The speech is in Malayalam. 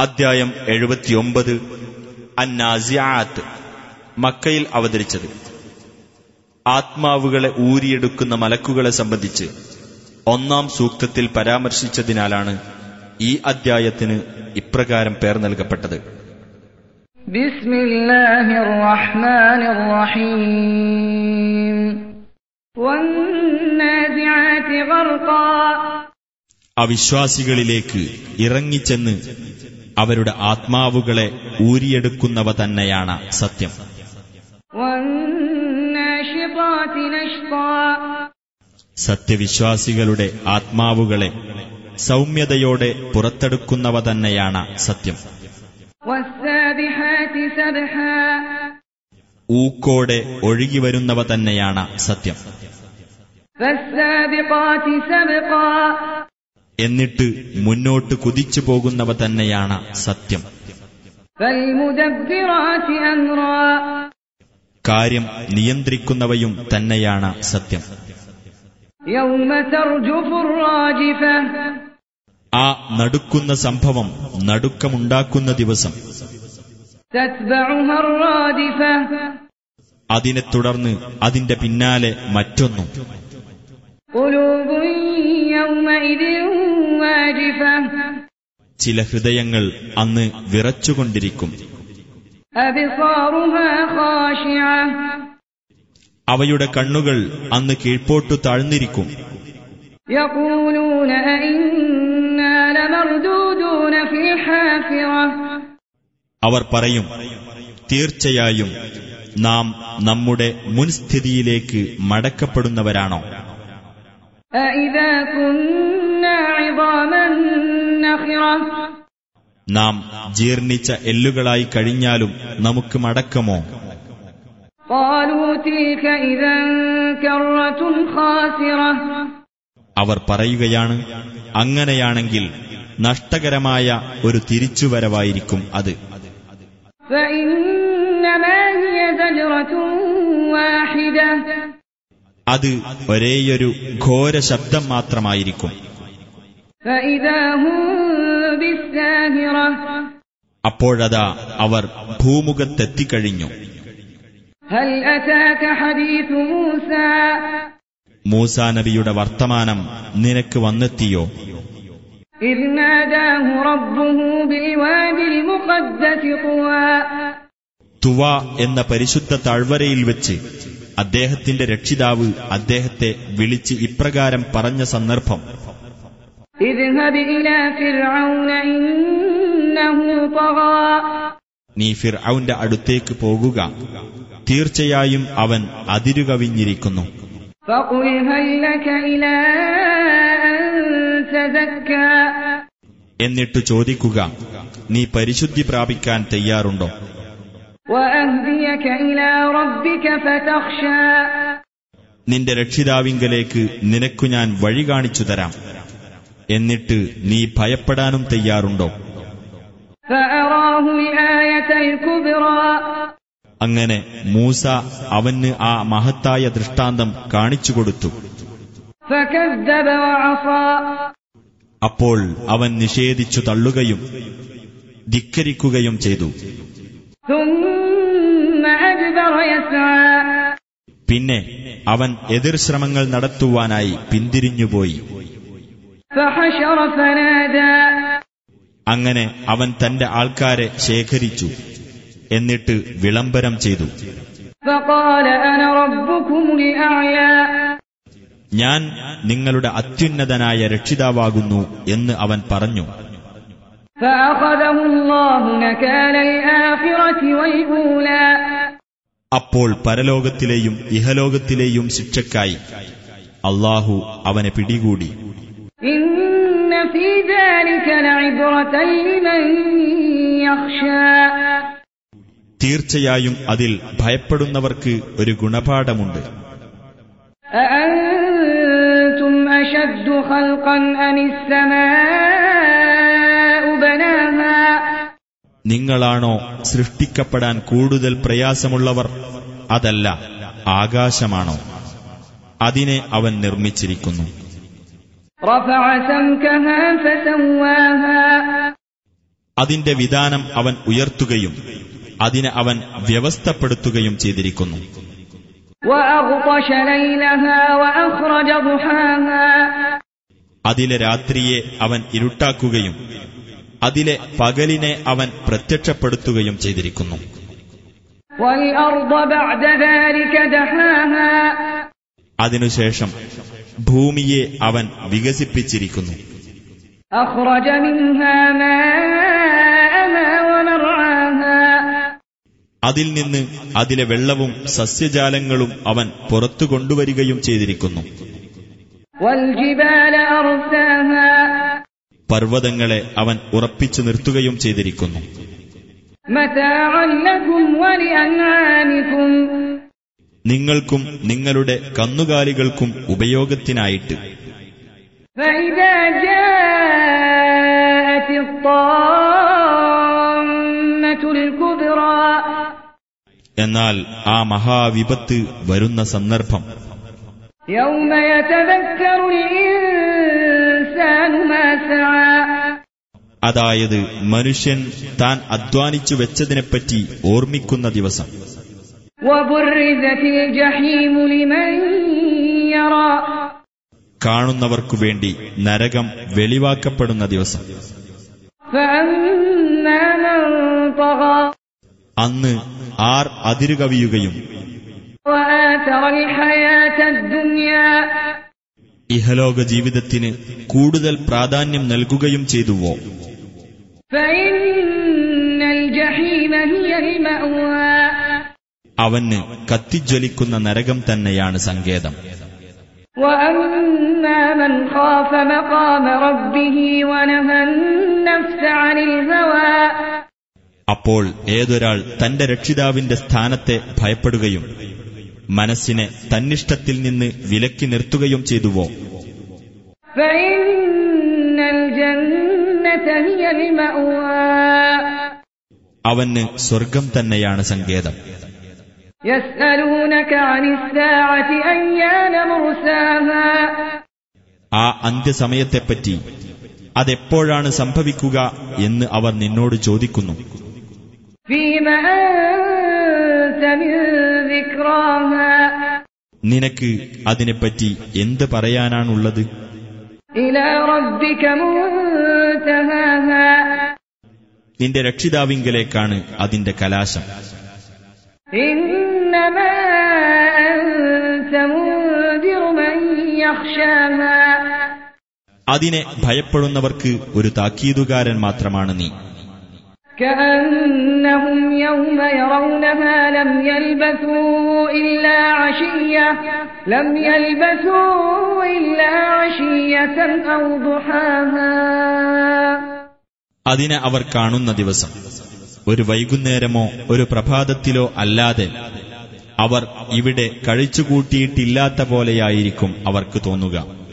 അദ്ധ്യായം എഴുപത്തിയൊമ്പത് അന്നാസിയാത്ത് മക്കയിൽ അവതരിച്ചത്. ആത്മാവുകളെ ഊരിയെടുക്കുന്ന മലക്കുകളെ സംബന്ധിച്ച് ഒന്നാം സൂക്തത്തിൽ പരാമർശിച്ചതിനാലാണ് ഈ അദ്ധ്യായത്തിന് ഇപ്രകാരം പേർ നൽകപ്പെട്ടത്. അവിശ്വാസികളിലേക്ക് ഇറങ്ങിച്ചെന്ന് അവരുടെ ആത്മാവുകളെ ഊരിയെടുക്കുന്നവ തന്നെയാണ് സത്യം. സത്യവിശ്വാസികളുടെ ആത്മാവുകളെ സൗമ്യതയോടെ പുറത്തെടുക്കുന്നവ തന്നെയാണ് സത്യം. ഊക്കോടെ ഒഴുകി വരുന്നവ തന്നെയാണ് സത്യം. എന്നിട്ട് മുന്നോട്ട് കുതിച്ചു പോകുന്നവ തന്നെയാണ് സത്യം. കാര്യം നിയന്ത്രിക്കുന്നവയും തന്നെയാണ് സത്യം. ആ നടുക്കുന്ന സംഭവം നടുക്കമുണ്ടാക്കുന്ന ദിവസം. അതിനെ തുടർന്ന് അതിന്റെ പിന്നാലെ മറ്റൊന്നും. ചില ഹൃദയങ്ങൾ അന്ന് വിറച്ചുകൊണ്ടിരിക്കും. അവയുടെ കണ്ണുകൾ അന്ന് കീഴ്പോട്ടു താഴ്ന്നിരിക്കും. അവർ പറയും തീർച്ചയായും നാം നമ്മുടെ മുൻസ്ഥിതിയിലേക്ക് മടക്കപ്പെടുന്നവരാണോ? നാം ജീർണിച്ച എല്ലുകളായി കഴിഞ്ഞാലും നമുക്ക് മടക്കമോ? അവർ പറയുകയാണ് അങ്ങനെയാണെങ്കിൽ നഷ്ടകരമായ ഒരു തിരിച്ചുവരവായിരിക്കും അത്. അത് ഒരേയൊരു ഘോര ശബ്ദം മാത്രമായിരിക്കും. അപ്പോഴതാ അവർ ഭൂമുഖത്തെത്തിക്കഴിഞ്ഞു. മൂസാ നബിയുടെ വർത്തമാനം നിനക്ക് വന്നെത്തിയോ? തുവ എന്ന പരിശുദ്ധ താഴ്വരയിൽ വെച്ച് അദ്ദേഹത്തിന്റെ രക്ഷിതാവ് അദ്ദേഹത്തെ വിളിച്ച് ഇപ്രകാരം പറഞ്ഞ സന്ദർഭം. اذهب إلى فرعون إنه طغى നീ ഫിർഔന്റെ അടുത്തേക്ക് പോകുക തീർച്ചയായും അവൻ അതിരുകവിഞ്ഞിരിക്കുന്നു فقل هل لك إلى أن تزكى എന്നിട്ട് ചോദിക്കുക നീ പരിശുദ്ധി പ്രാപിക്കാൻ തയ്യാറുണ്ടോ وأهديك إلى ربك فتخشى നിന്റെ രക്ഷിതാവിങ്കലേക്ക് നിനക്കു ഞാൻ വഴി കാണിച്ചു തരാം എന്നിട്ട് നീ ഭയപ്പെടാനും തയ്യാറുണ്ടോ? അങ്ങനെ മൂസ അവന് ആ മഹത്തായ ദൃഷ്ടാന്തം കാണിച്ചുകൊടുത്തു അപ്പോൾ അവൻ നിഷേധിച്ചു തള്ളുകയും ധിക്കരിക്കുകയും ചെയ്തു. പിന്നെ അവൻ എതിർ ശ്രമങ്ങൾ നടത്തുവാനായി പിന്തിരിഞ്ഞുപോയി. അങ്ങനെ അവൻ തന്റെ ആൾക്കാരെ ശേഖരിച്ചു. എന്നിട്ട് വിളംബരം ചെയ്തു. ഞാൻ നിങ്ങളുടെ അത്യുന്നതനായ രക്ഷിതാവാകുന്നു എന്ന് അവൻ പറഞ്ഞു. അപ്പോൾ പരലോകത്തിലെയും ഇഹലോകത്തിലെയും ശിക്ഷക്കായി അള്ളാഹു അവനെ പിടികൂടി. في ذلك لعبرة لمن يخشى തീർച്ചയായും അതിൽ ഭയപ്പെടുന്നവർക്ക് ഒരു ഗുണപാഠമുണ്ട് أأنتم أشد خلقا أم السماء بناها നിങ്ങളാണോ സൃഷ്ടിക്കപ്പെടാൻ കൂടുതൽ പ്രയാസമുള്ളവർ അതല്ല ആകാശമാണോ അതിനെ അവൻ നിർമ്മിച്ചിരിക്കുന്നു رفع سمكها فسواها അതിന്റെ വിധാനം അവൻ ഉയർത്തുകയും അതിനെ അവൻ വ്യവസ്ഥപ്പെടുത്തുകയും ചെയ്തിരിക്കുന്നു. അതിലെ രാത്രിയെ അവൻ ഇരുട്ടാക്കുകയും അതിലെ പകലിനെ അവൻ പ്രത്യക്ഷപ്പെടുത്തുകയും ചെയ്തിരിക്കുന്നു. അതിനുശേഷം ഭൂമിയെ അവൻ വികസിപ്പിച്ചിരിക്കുന്നു. അതിൽ നിന്ന് അതിലെ വെള്ളവും സസ്യജാലങ്ങളും അവൻ പുറത്തു കൊണ്ടുവരികയും ചെയ്തിരിക്കുന്നു. പർവതങ്ങളെ അവൻ ഉറപ്പിച്ചു നിർത്തുകയും ചെയ്തിരിക്കുന്നു. നിങ്ങൾക്കും നിങ്ങളുടെ കന്നുകാലികൾക്കും ഉപയോഗത്തിനായിട്ട്. എന്നാൽ ആ മഹാവിപത്ത് വരുന്ന സന്ദർഭം. അതായത് മനുഷ്യൻ താൻ അധ്വാനിച്ചു വെച്ചതിനെപ്പറ്റി ഓർമ്മിക്കുന്ന ദിവസം. കാണുന്നവർക്കു വേണ്ടി നരകം വെളിവാക്കപ്പെടുന്ന ദിവസം. അന്ന് ആർ അതിരുകവിയുകയും ഇഹലോക ജീവിതത്തിന് കൂടുതൽ പ്രാധാന്യം നൽകുകയും ചെയ്തുവോ? ഫൈനൽ ജഹീമ അവന് കത്തിജ്വലിക്കുന്ന നരകം തന്നെയാണ് സങ്കേതം. അപ്പോൾ ഏതൊരാൾ തന്റെ രക്ഷിതാവിന്റെ സ്ഥാനത്തെ ഭയപ്പെടുകയും മനസ്സിനെ തന്നിഷ്ടത്തിൽ നിന്ന് വിലക്കി നിർത്തുകയും ചെയ്തുവോ? അവന് സ്വർഗം തന്നെയാണ് സങ്കേതം. ആ അന്ത്യസമയത്തെപ്പറ്റി അതെപ്പോഴാണ് സംഭവിക്കുക എന്ന് അവർ നിന്നോട് ചോദിക്കുന്നു. നിനക്ക് അതിനെപ്പറ്റി എന്ത് പറയാനാണുള്ളത്? നിന്റെ രക്ഷിതാവിങ്കലേക്കാണ് അതിന്റെ കലാശം. إنما أنت منذر من يخشاها അതിനെ ഭയപ്പെടുന്നവർക്ക് ഒരു താക്കീതുകാരൻ മാത്രമാണ് നീ كأنهم يوم يرونها لم يلبثوا إلا عشية لم يلبثوا إلا عشية أو ضحاها അതിനെ അവർ കാണുന്ന ദിവസം ഒരു വൈകുന്നേരമോ ഒരു പ്രഭാതത്തിലോ അല്ലാതെ അവർ ഇവിടെ കഴിച്ചുകൂട്ടിയിട്ടില്ലാത്ത പോലെയായിരിക്കും അവർക്ക് തോന്നുക.